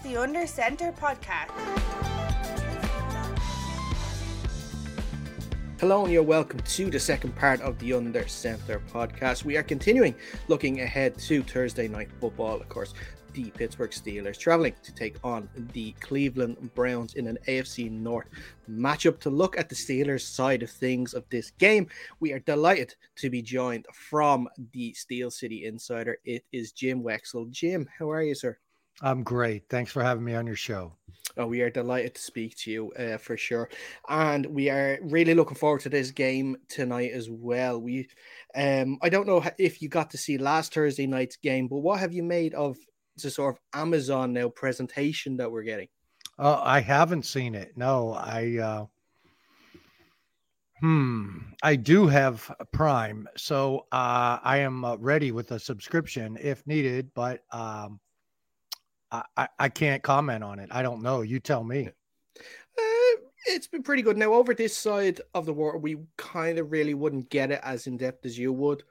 is the Under Center podcast. Hello and you're welcome to the second part of the Under Center podcast. We are continuing looking ahead to Thursday night football. Of course, the Pittsburgh Steelers traveling to take on the Cleveland Browns in an AFC North matchup. To look at the Steelers side of things of this game, we are delighted to be joined from the Steel City Insider. It is Jim Wexell. Jim, how are you, sir? I'm great. Thanks for having me on your show. Oh, we are delighted to speak to you uh, for sure, and we are really looking forward to this game tonight as well. We, um, I don't know if you got to see last Thursday night's game, but what have you made of the sort of Amazon now presentation that we're getting? Oh, I haven't seen it. No, I. Uh... Hmm. I do have a Prime, so uh, I am uh, ready with a subscription if needed. But um, I, I can't comment on it. I don't know. You tell me. Uh, it's been pretty good. Now, over this side of the water, we kind of really wouldn't get it as in depth as you would.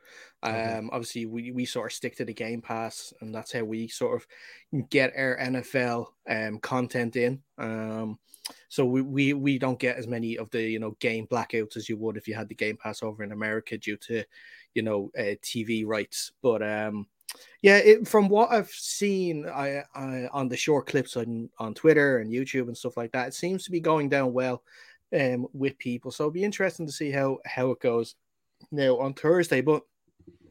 Um, obviously, we, we sort of stick to the Game Pass, and that's how we sort of get our NFL um, content in. Um, so we, we we don't get as many of the you know game blackouts as you would if you had the Game Pass over in America due to you know uh, TV rights. But um, yeah, it, from what I've seen I, I, on the short clips on, on Twitter and YouTube and stuff like that, it seems to be going down well um, with people. So it'll be interesting to see how, how it goes now on Thursday. But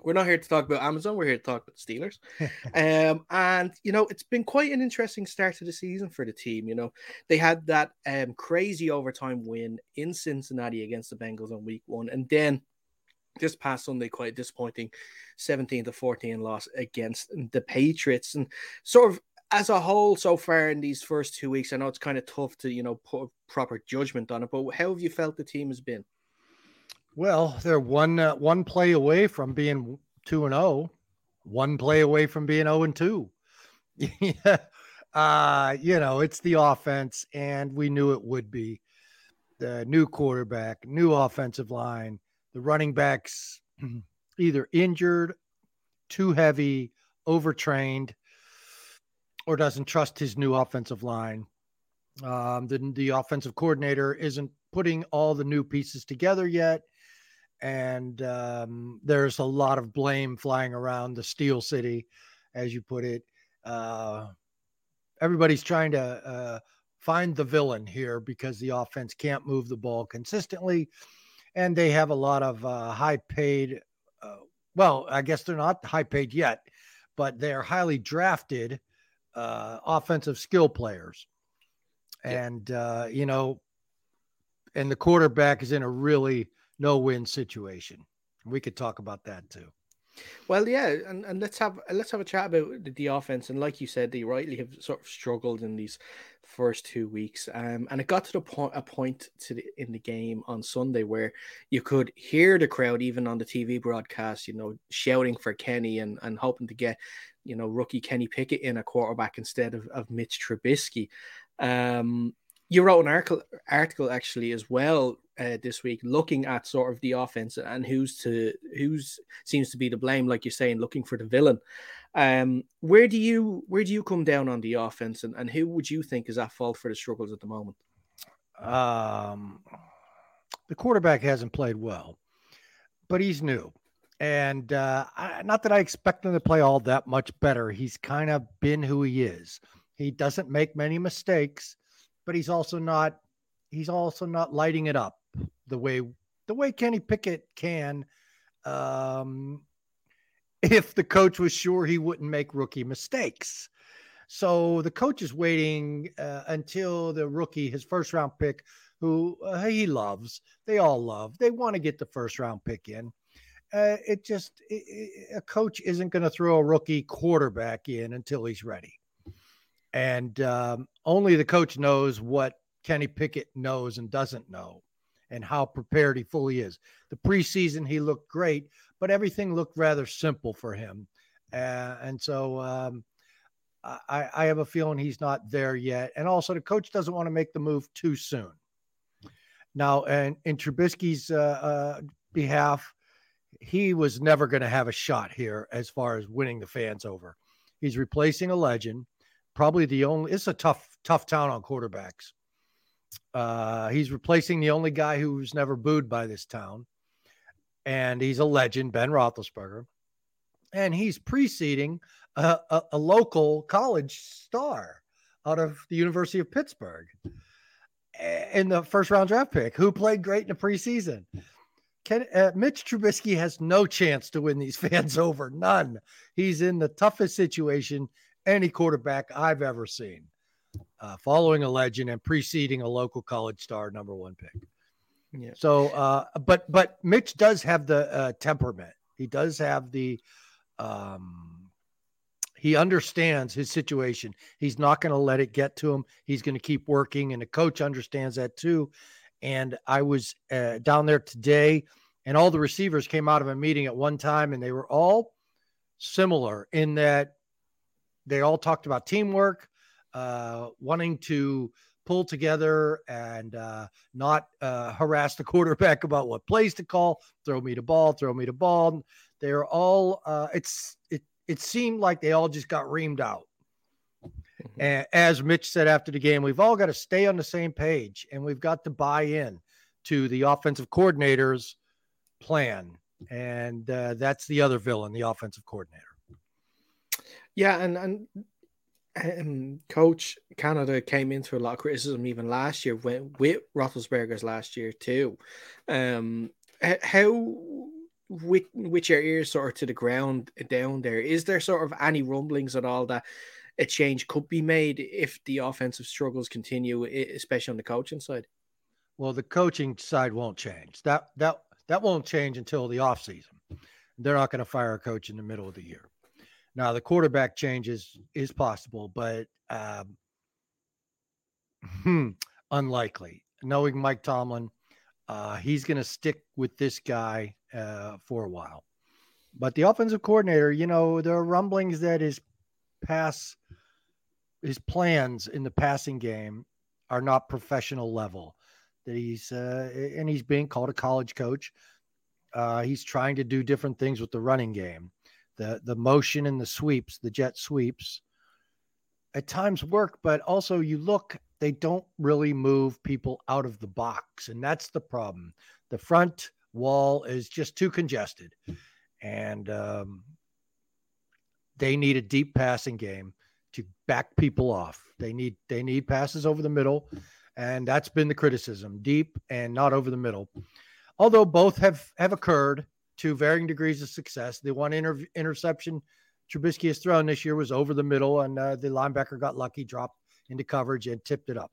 we're not here to talk about Amazon. We're here to talk about Steelers. um, and you know, it's been quite an interesting start to the season for the team. You know, they had that um, crazy overtime win in Cincinnati against the Bengals on week one, and then this past Sunday, quite disappointing 17 to 14 loss against the Patriots. And sort of as a whole, so far in these first two weeks, I know it's kind of tough to, you know, put proper judgment on it, but how have you felt the team has been? Well, they're one uh, one play away from being 2 and 0, one play away from being 0 and 2. yeah. Uh, you know, it's the offense, and we knew it would be the new quarterback, new offensive line the running backs either injured, too heavy, overtrained, or doesn't trust his new offensive line. Um, the, the offensive coordinator isn't putting all the new pieces together yet. And um, there's a lot of blame flying around the Steel City, as you put it. Uh, everybody's trying to uh, find the villain here because the offense can't move the ball consistently and they have a lot of uh, high paid. Uh, well, I guess they're not high paid yet, but they're highly drafted uh, offensive skill players. And, uh, you know, and the quarterback is in a really no win situation. We could talk about that too. Well, yeah, and, and let's have let's have a chat about the, the, offense. And like you said, they rightly have sort of struggled in these first two weeks. Um, and it got to the point a point to the, in the game on Sunday where you could hear the crowd even on the TV broadcast, you know, shouting for Kenny and and hoping to get, you know, rookie Kenny Pickett in a quarterback instead of of Mitch Trubisky. Um, you wrote an article article actually as well uh, this week looking at sort of the offense and who's to who's seems to be to blame like you're saying looking for the villain. Um where do you where do you come down on the offense and, and who would you think is at fault for the struggles at the moment? Um the quarterback hasn't played well but he's new. And uh not that i expect him to play all that much better. He's kind of been who he is. He doesn't make many mistakes but he's also not he's also not lighting it up the way the way Kenny Pickett can. Um, if the coach was sure he wouldn't make rookie mistakes. So the coach is waiting uh, until the rookie, his first round pick, who uh, he loves, they all love, they want to get the first round pick in. Uh, it just, it, it, a coach isn't going to throw a rookie quarterback in until he's ready. And um, only the coach knows what Kenny Pickett knows and doesn't know and how prepared he fully is. The preseason, he looked great, but everything looked rather simple for him. Uh, and so um, I, I, have a feeling he's not there yet. And also, the coach doesn't want to make the move too soon. Now, and in Trubisky's uh, uh, behalf, he was never going to have a shot here as far as winning the fans over. He's replacing a legend probably the only. It's a tough, tough town on quarterbacks. Uh, he's replacing the only guy who's never booed by this town, and he's a legend, Ben Roethlisberger, and he's preceding a, a, a local college star out of the University of Pittsburgh in the first round draft pick who played great in the preseason. Uh, Mitch Trubisky has no chance to win these fans over. None. He's in the toughest situation any quarterback I've ever seen, uh, following a legend and preceding a local college star number one pick. Yeah. So, uh, but but Mitch does have the uh, temperament. He does have the. Um, he understands his situation. He's not going to let it get to him. He's going to keep working, and the coach understands that too. And I was uh, down there today, and all the receivers came out of a meeting at one time, and they were all similar in that they all talked about teamwork, uh, wanting to pull together and uh, not uh, harass the quarterback about what plays to call, throw me the ball, throw me the ball. They're all, uh, it's, it, it seemed like they all just got reamed out. Mm-hmm. And as Mitch said after the game, we've all got to stay on the same page and we've got to buy in to the offensive coordinator's plan. And uh, that's the other villain, the offensive coordinator. Yeah, and and um, Coach Canada came into a lot of criticism even last year when, with Roethlisberger's last year too. Um, how with with your ears sort of to the ground down there, is there sort of any rumblings at all that a change could be made if the offensive struggles continue, especially on the coaching side? Well, the coaching side won't change. That that that won't change until the offseason. They're not going to fire a coach in the middle of the year. Now the quarterback changes is possible, but um, hmm, unlikely. Knowing Mike Tomlin, uh, he's going to stick with this guy uh, for a while. But the offensive coordinator, you know, there are rumblings that his pass, his plans in the passing game are not professional level. That he's uh, and he's being called a college coach. Uh, he's trying to do different things with the running game the the motion and the sweeps, the jet sweeps, at times work, but also you look, they don't really move people out of the box, and that's the problem. The front wall is just too congested, and um, they need a deep passing game to back people off. They need they need passes over the middle, and that's been the criticism: deep and not over the middle. Although both have have occurred, to varying degrees of success. The one inter- interception Trubisky has thrown this year was over the middle, and uh, the linebacker got lucky, dropped into coverage, and tipped it up.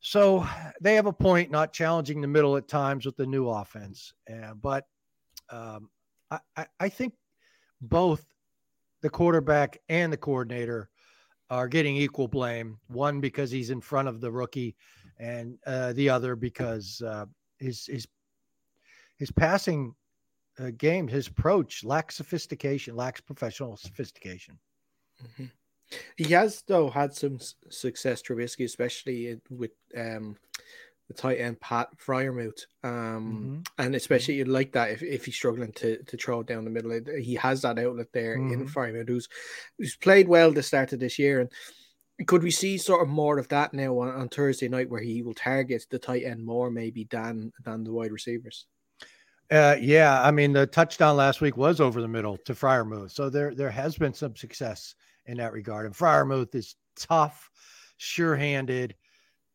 So they have a point not challenging the middle at times with the new offense. Uh, but um, I, I, I think both the quarterback and the coordinator are getting equal blame. One because he's in front of the rookie, and uh, the other because uh, his his his passing uh, game, his approach lacks sophistication, lacks professional sophistication. Mm-hmm. He has though had some success, Trubisky, especially with um, the tight end Pat Freiermuth, um, mm-hmm. and especially you like that if, if he's struggling to to throw down the middle, he has that outlet there mm-hmm. in Freiermuth, who's who's played well the start of this year, and could we see sort of more of that now on, on Thursday night, where he will target the tight end more maybe than than the wide receivers? Uh, yeah, I mean the touchdown last week was over the middle to Freiermuth, so there there has been some success in that regard. And Freiermuth is tough, sure-handed.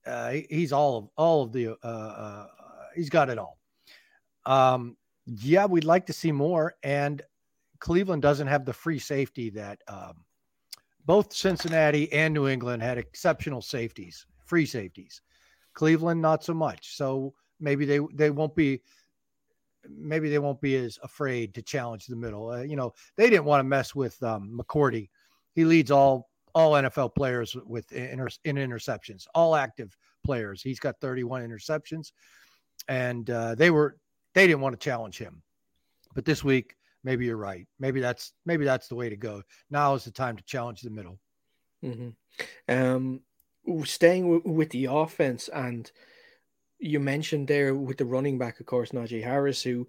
Uh, he, he's all of all of the uh, uh, he's got it all. Um, yeah, we'd like to see more, and Cleveland doesn't have the free safety that um, both Cincinnati and New England had exceptional safeties, free safeties. Cleveland not so much, so maybe they they won't be maybe they won't be as afraid to challenge the middle. Uh, you know, they didn't want to mess with um, McCourty. He leads all all NFL players with inter- in interceptions, all active players. He's got 31 interceptions, and uh, they were they didn't want to challenge him. But this week, maybe you're right. Maybe that's maybe that's the way to go. Now is the time to challenge the middle. Mm-hmm. Um, staying w- with the offense and you mentioned there with the running back, of course, Najee Harris, who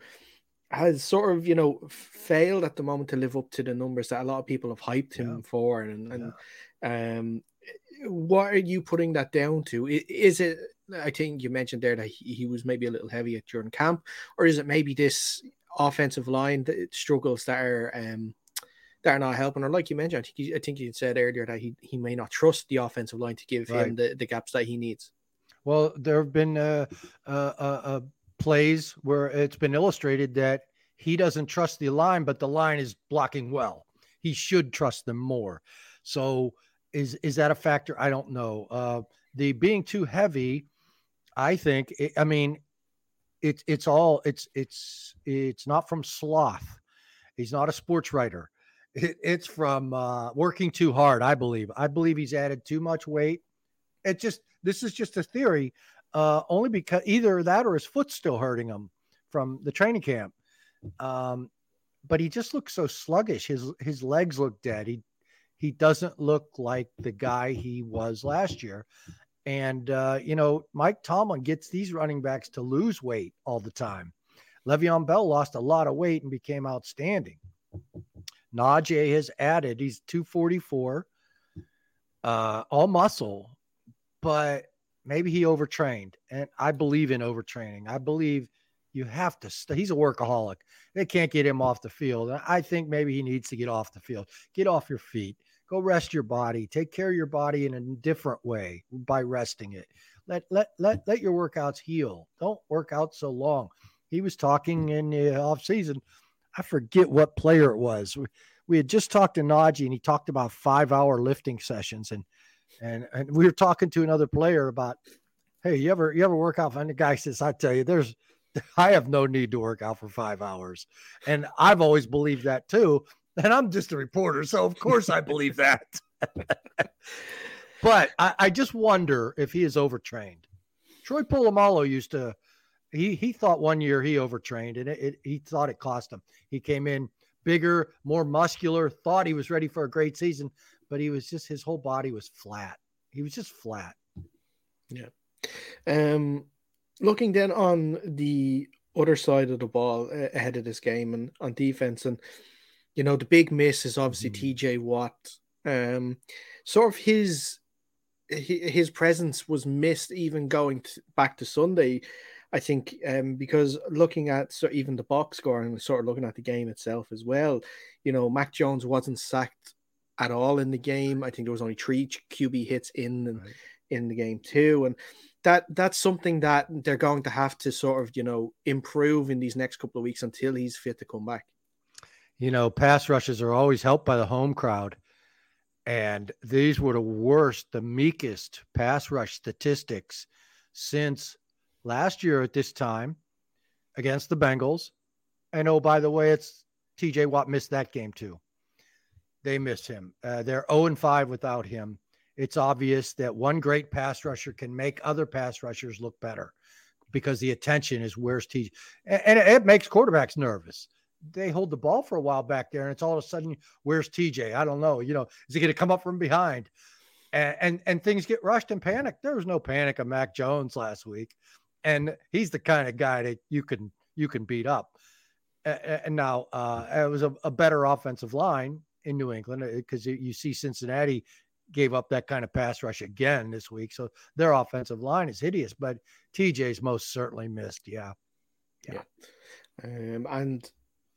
has sort of you know failed at the moment to live up to the numbers that a lot of people have hyped him Yeah. for, and and um, what are you putting that down to? Is it? I think you mentioned there that he, was maybe a little heavy at during camp, or is it maybe this offensive line that struggles that are um that are not helping? Or like you mentioned, I think you, I think you said earlier that he he may not trust the offensive line to give him the, the gaps that he needs. Well, there have been uh, uh, uh, uh, plays where it's been illustrated that he doesn't trust the line, but the line is blocking well. He should trust them more. So, is is that a factor? I don't know. Uh, the being too heavy, I think. It, I mean, it's it's all it's it's it's not from sloth. He's not a sports writer. It, it's from uh, working too hard. I believe. I believe he's added too much weight. It just this is just a theory, uh, only because either that or his foot's still hurting him from the training camp. Um, but he just looks so sluggish. His his legs look dead. He he doesn't look like the guy he was last year. And uh, you know, Mike Tomlin gets these running backs to lose weight all the time. Le'Veon Bell lost a lot of weight and became outstanding. Najee has added, he's 244, uh, all muscle, but maybe he overtrained. And I believe in overtraining. I believe you have to, st- he's a workaholic. They can't get him off the field. I think maybe he needs to get off the field, get off your feet, go rest your body, take care of your body in a different way by resting it. Let, let, let, let your workouts heal. Don't work out so long. He was talking in the off season. I forget what player it was. We, we had just talked to Najee and he talked about five hour lifting sessions and and and we were talking to another player about, hey, you ever you ever work out? And the guy says, I tell you, there's I have no need to work out for five hours. And I've always believed that too. And I'm just a reporter, so of course I believe that. but I, I just wonder if he is overtrained. Troy Polamalu used to he he thought one year he overtrained and it, it, he thought it cost him. He came in bigger, more muscular, thought he was ready for a great season, but he was just his whole body was flat. He was just flat. Yeah. Um, looking then on the other side of the ball uh, ahead of this game and on defense, and you know the big miss is obviously Mhm. T.J. Watt. Um, sort of his his presence was missed even going back to Sunday. I think um, because looking at so even the box score and sort of looking at the game itself as well, you know, Mac Jones wasn't sacked at all in the game. I think there was only three QB hits in and Right. in the game too, and that that's something that they're going to have to sort of you know improve in these next couple of weeks until he's fit to come back. You know, pass rushes are always helped by the home crowd. And these were the worst, the meekest pass rush statistics since last year at this time against the Bengals. And oh, by the way, it's TJ Watt missed that game too. They miss him. Uh, they're 0 and 5 without him. It's obvious that one great pass rusher can make other pass rushers look better because the attention is where's TJ. And, it makes quarterbacks nervous they hold the ball for a while back there, and it's all of a sudden, where's TJ? I don't know. You know, is he going to come up from behind? And, and and things get rushed and panicked. There was no panic of Mac Jones last week, and he's the kind of guy that you can you can beat up. And now uh, it was a, a better offensive line in New England because you see Cincinnati gave up that kind of pass rush again this week, so their offensive line is hideous. But TJ's most certainly missed. Yeah, Um, and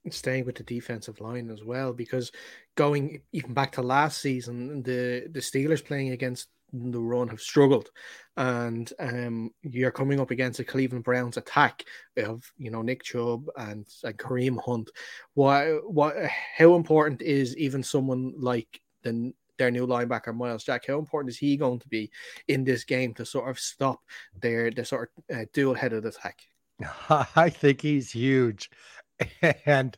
staying with the defensive line as well, because going even back to last season, the the Steelers playing against the run have struggled, and um, you're coming up against a Cleveland Browns attack of you know Nick Chubb and, and Kareem Hunt. What what how important is even someone like the their new linebacker Myles Jack? How important is he going to be in this game to sort of stop their their sort of uh, dual headed attack? I think he's huge, and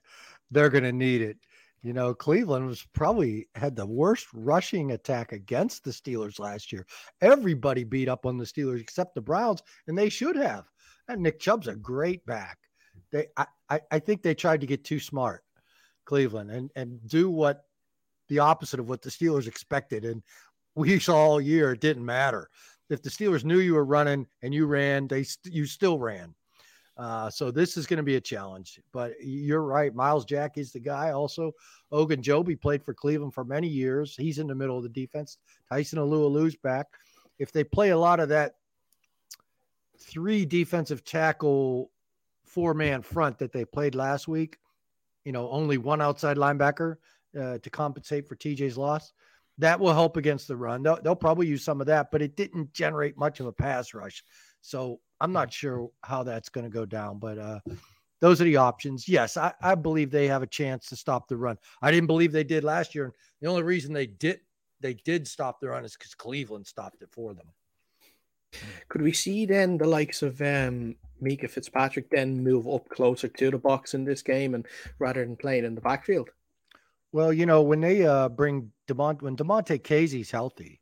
they're going to need it. You know, Cleveland was probably had the worst rushing attack against the Steelers last year. Everybody beat up on the Steelers except the Browns, and they should have. And Nick Chubb's a great back. They, I, I, think they tried to get too smart, Cleveland, and and do what the opposite of what the Steelers expected. And we saw all year it didn't matter if the Steelers knew you were running and you ran, they you still ran. Uh, so this is going to be a challenge. But you're right. Myles Jack is the guy. Also, Ogunjobi played for Cleveland for many years. He's in the middle of the defense. Tyson Alualu's back. If they play a lot of that three defensive tackle four man front that they played last week, you know, only one outside linebacker uh, to compensate for TJ's loss. That will help against the run. They'll, they'll probably use some of that, but it didn't generate much of a pass rush. So I'm not sure how that's going to go down, but uh, those are the options. Yes, I, I believe they have a chance to stop the run. I didn't believe they did last year. and The only reason they did they did stop the run is because Cleveland stopped it for them. Could we see then the likes of um, Minkah Fitzpatrick then move up closer to the box in this game and rather than playing in the backfield? Well, you know, when they uh, bring Demont when Damontae Kazee's healthy,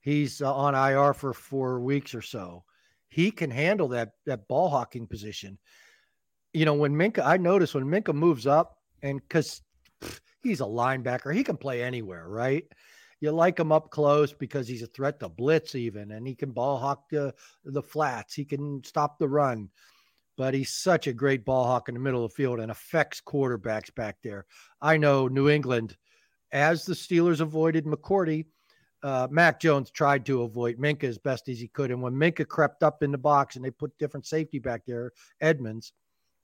he's uh, on IR for four weeks or so. He can handle that that ball hawking position. You know, when Minkah, I notice when Minkah moves up, and because he's a linebacker, he can play anywhere, right? You like him up close because he's a threat to blitz, even, and he can ball hawk the, the flats. He can stop the run but he's such a great ball hawk in the middle of the field and affects quarterbacks back there. I know New England, as the Steelers avoided McCourty, uh, Mac Jones tried to avoid Minkah as best as he could. And when Minkah crept up in the box and they put different safety back there, Edmunds,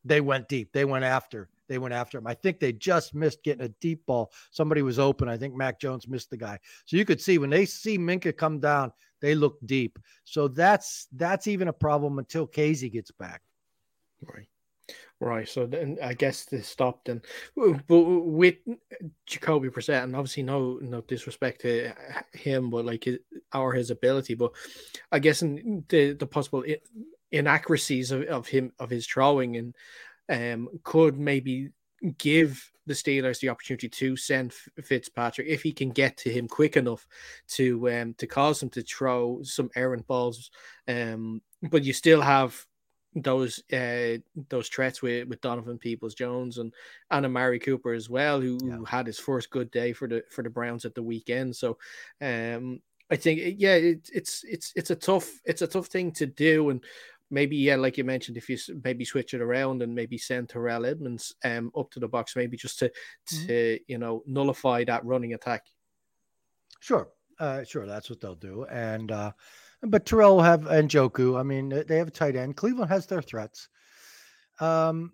they went deep. They went after. They went after him. I think they just missed getting a deep ball. Somebody was open. I think Mac Jones missed the guy. So you could see when they see Minkah come down, they look deep. So that's that's even a problem until Kazee gets back. Right. Right. So then I guess this stopped and but with Jacoby Brissett and obviously no no disrespect to him, but like his, or his ability, but I guess in the the possible inaccuracies of, of him of his throwing and um could maybe give the Steelers the opportunity to send Fitzpatrick if he can get to him quick enough to um to cause him to throw some errant balls um but you still have those uh those threats with with Donovan Peoples Jones and and Amari Cooper as well, who, yeah. had his first good day for the for the Browns at the weekend. So um I think yeah, it, it's it's it's a tough it's a tough thing to do and maybe yeah, like you mentioned, if you maybe switch it around and maybe send Terrell Edmunds um up to the box, maybe just to mm-hmm. to you know nullify that running attack. Sure, uh, sure, that's what they'll do, and uh, but Terrell will have and Njoku. I mean, they have a tight end. Cleveland has their threats. Um,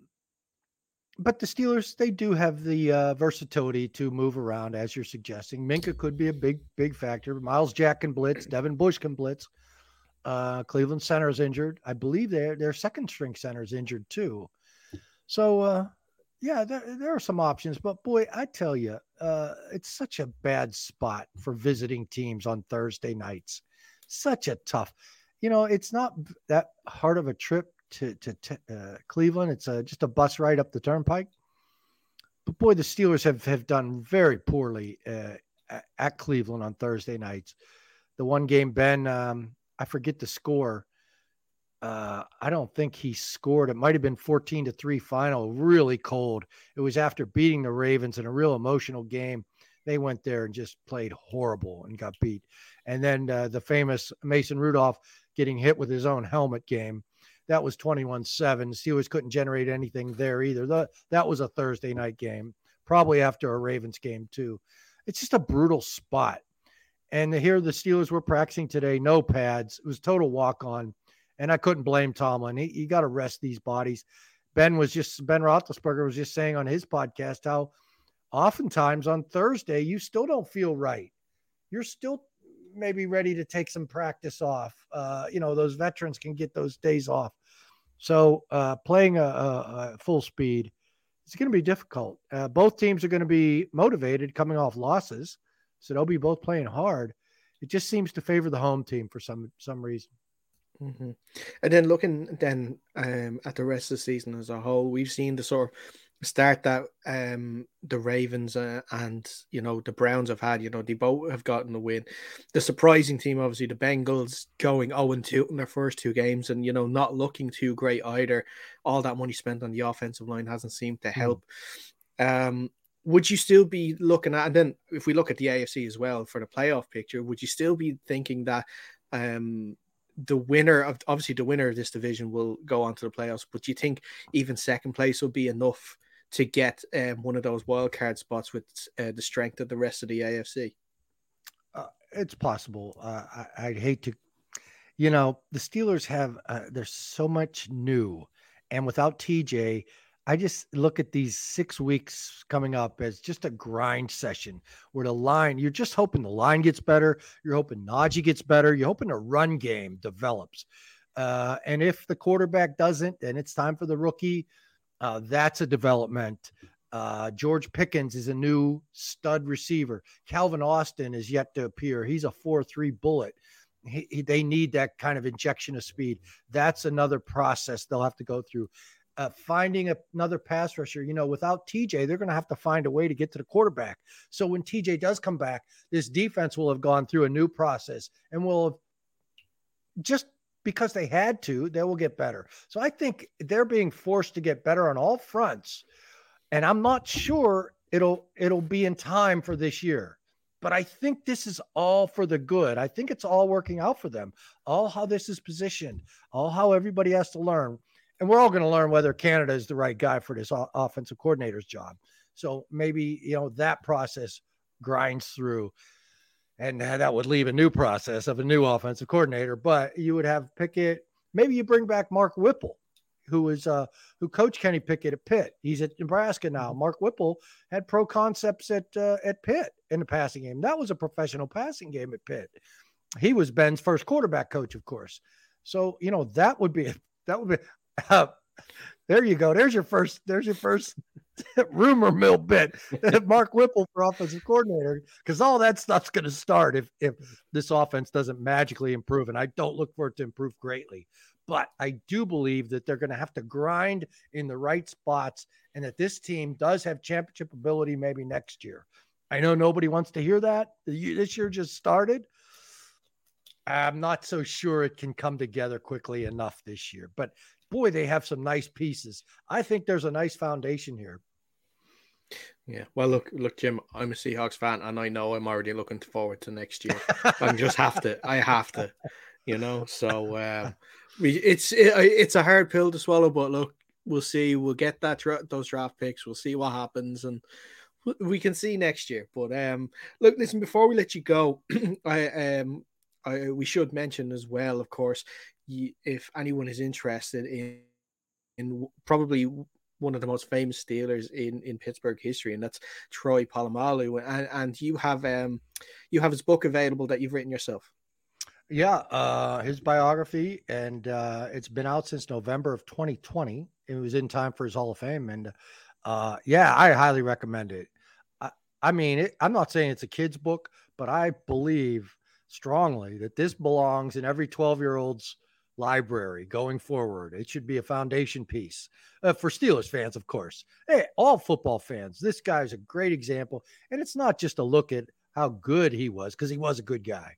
but the Steelers, they do have the uh, versatility to move around, as you're suggesting. Minkah could be a big, big factor. Myles Jack can blitz. Devin Bush can blitz. Uh, Cleveland center is injured. I believe their their second string center is injured too. So, uh, yeah, there, there are some options. But boy, I tell you, uh, it's such a bad spot for visiting teams on Thursday nights such a tough, you know, it's not that hard of a trip to to, to uh, Cleveland. It's a, just a bus ride up the turnpike. But boy, the Steelers have have done very poorly uh, at Cleveland on Thursday nights. The one game, Ben, um, I forget the score. Uh, I don't think he scored. It might have been 14 to 3 final, really cold. It was after beating the Ravens in a real emotional game. They went there and just played horrible and got beat and then uh, the famous Mason Rudolph getting hit with his own helmet game. That was 21 7. Steelers couldn't generate anything there either. The, that was a Thursday night game, probably after a Ravens game, too. It's just a brutal spot. And here the Steelers were practicing today, no pads. It was total walk on. And I couldn't blame Tomlin. He, he got to rest these bodies. Ben was just, Ben Roethlisberger was just saying on his podcast how oftentimes on Thursday, you still don't feel right. You're still maybe ready to take some practice off. Uh, you know, those veterans can get those days off. So uh, playing a, a, a, full speed, it's going to be difficult. Uh, both teams are going to be motivated coming off losses, so they'll be both playing hard. It just seems to favor the home team for some some reason. Mm-hmm. And then looking then um, at the rest of the season as a whole, we've seen the sort of start that um the Ravens uh, and you know the Browns have had you know they both have gotten the win. The surprising team, obviously, the Bengals going 0 2 in their first two games and you know not looking too great either. All that money spent on the offensive line hasn't seemed to hmm. help. Mm. Um, would you still be looking at and then if we look at the AFC as well for the playoff picture, would you still be thinking that um the winner of obviously the winner of this division will go on to the playoffs. But do you think even second place will be enough to get um, one of those wild card spots with uh, the strength of the rest of the AFC? Uh, it's possible. Uh, I, would hate to, you know, the Steelers have uh, there's so much new, and without TJ, I just look at these six weeks coming up as just a grind session where the line, you're just hoping the line gets better. You're hoping Najee gets better. You're hoping the run game develops. Uh, and if the quarterback doesn't, then it's time for the rookie. Uh, that's a development. Uh, George Pickens is a new stud receiver. Calvin Austin is yet to appear. He's a 4 3 bullet. He, he, they need that kind of injection of speed. That's another process they'll have to go through uh, finding another pass rusher. You know, without TJ, they're going to have to find a way to get to the quarterback. So when TJ does come back, this defense will have gone through a new process and will have just because they had to, they will get better. So I think they're being forced to get better on all fronts. And I'm not sure it'll it'll be in time for this year. But I think this is all for the good. I think it's all working out for them. All how this is positioned, all how everybody has to learn and we're all going to learn whether Canada is the right guy for this offensive coordinator's job. So maybe you know that process grinds through, and that would leave a new process of a new offensive coordinator. But you would have Pickett. Maybe you bring back Mark Whipple, who is uh who coached Kenny Pickett at Pitt. He's at Nebraska now. Mark Whipple had pro concepts at uh, at Pitt in the passing game. That was a professional passing game at Pitt. He was Ben's first quarterback coach, of course. So you know that would be that would be uh, there you go. There's your first. There's your first rumor mill bit. Mark Whipple for offensive coordinator, because all that stuff's going to start if if this offense doesn't magically improve, and I don't look for it to improve greatly. But I do believe that they're going to have to grind in the right spots, and that this team does have championship ability maybe next year. I know nobody wants to hear that. This year just started. I'm not so sure it can come together quickly enough this year, but boy, they have some nice pieces. I think there's a nice foundation here. Yeah. Well, look, look, Jim, I'm a Seahawks fan, and I know I'm already looking forward to next year. I just have to. I have to. You know. So um, we, it's it, it's a hard pill to swallow, but look, we'll see. We'll get that those draft picks. We'll see what happens, and we can see next year. But um, look, listen. Before we let you go, I um, I, we should mention as well, of course, if anyone is interested in in probably one of the most famous Steelers in, in Pittsburgh history, and that's Troy Polamalu. And, and you have um you have his book available that you've written yourself. Yeah, uh, his biography, and uh, it's been out since November of 2020. It was in time for his Hall of Fame, and uh, yeah, I highly recommend it. I, I mean, it, I'm not saying it's a kid's book, but I believe strongly that this belongs in every 12 year old's library going forward. It should be a foundation piece uh, for Steelers fans, of course. Hey, all football fans. This guy's a great example. And it's not just a look at how good he was, because he was a good guy.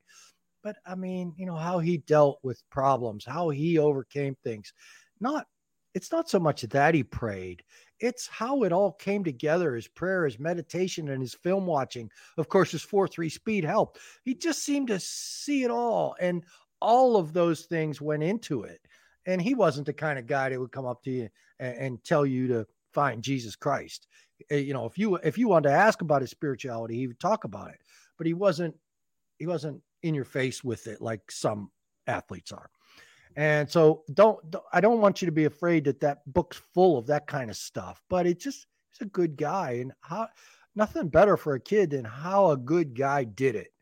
But I mean, you know, how he dealt with problems, how he overcame things. Not, it's not so much that he prayed, it's how it all came together his prayer, his meditation, and his film watching. Of course, his 4 3 speed helped. He just seemed to see it all. And all of those things went into it. And he wasn't the kind of guy that would come up to you and, and tell you to find Jesus Christ. Eh, you know, if you if you wanted to ask about his spirituality, he would talk about it. But he wasn't he wasn't in your face with it like some athletes are. And so don't, I don't want you to be afraid that that book's full of that kind of stuff, but it just he's a good guy and how nothing better for a kid than how a good guy did it.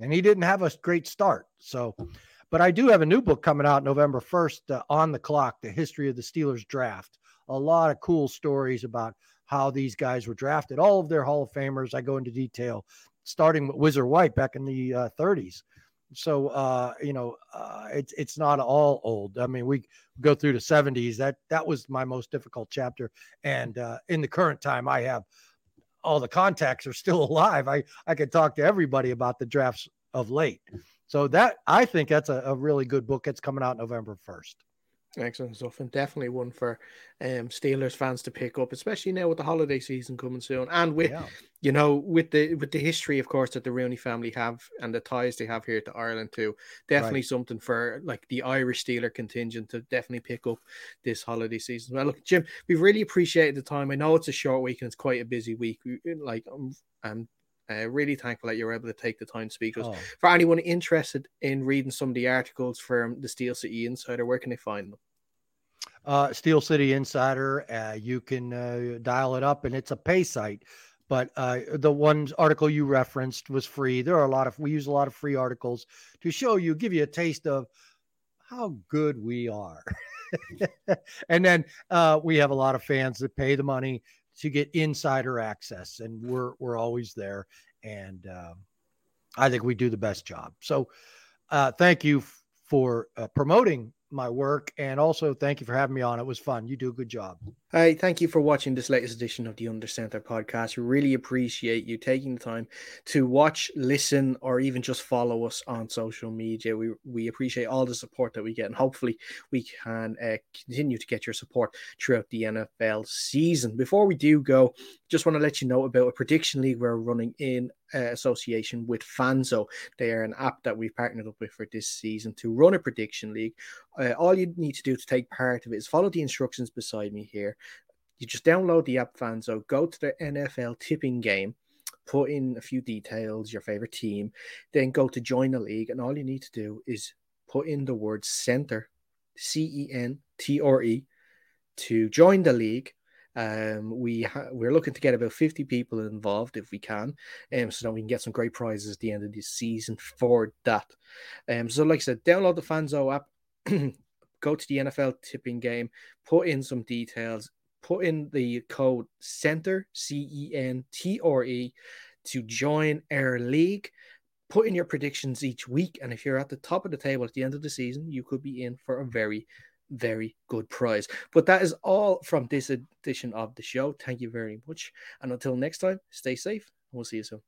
And he didn't have a great start. So but I do have a new book coming out November 1st uh, on the clock, The History of the Steelers Draft. A lot of cool stories about how these guys were drafted, all of their Hall of Famers. I go into detail, starting with Whizzer White back in the uh, 30s. So uh, you know, uh, it's it's not all old. I mean, we go through the 70s. That that was my most difficult chapter. And uh, in the current time, I have all the contacts are still alive. I I could talk to everybody about the drafts of late. So that I think that's a, a really good book. It's coming out November 1st. Excellent stuff, and definitely one for um, Steelers fans to pick up, especially now with the holiday season coming soon, and with yeah. you know with the with the history, of course, that the Rooney family have and the ties they have here to Ireland too. Definitely right. something for like the Irish Steeler contingent to definitely pick up this holiday season. Well, look, Jim, we've really appreciated the time. I know it's a short week and it's quite a busy week. Like, I'm, I'm uh, really thankful that you're able to take the time to speak to us. Oh. For anyone interested in reading some of the articles from the Steel City Insider, where can they find them? Uh, Steel City Insider, uh, you can uh, dial it up, and it's a pay site. But uh, the one article you referenced was free. There are a lot of we use a lot of free articles to show you, give you a taste of how good we are. and then uh, we have a lot of fans that pay the money to get insider access, and we're we're always there. And uh, I think we do the best job. So, uh, thank you f- for uh, promoting my work. And also, thank you for having me on. It was fun. You do a good job. Hi, thank you for watching this latest edition of the Under Center podcast. We really appreciate you taking the time to watch, listen, or even just follow us on social media. We we appreciate all the support that we get, and hopefully, we can uh, continue to get your support throughout the NFL season. Before we do go, just want to let you know about a prediction league we're running in uh, association with Fanzo. They are an app that we've partnered up with for this season to run a prediction league. Uh, all you need to do to take part of it is follow the instructions beside me here. You just download the app Fanzo, go to the NFL tipping game, put in a few details, your favorite team, then go to join the league. And all you need to do is put in the word center, C E N T R E, to join the league um, we ha- we're looking to get about 50 people involved if we can, um, so that we can get some great prizes at the end of the season for that. Um, so like I said, download the Fanzo app, go to the NFL tipping game, put in some details, put in the code Center C E N T R E to join our league. Put in your predictions each week, and if you're at the top of the table at the end of the season, you could be in for a very very good prize. But that is all from this edition of the show. Thank you very much. And until next time, stay safe. We'll see you soon.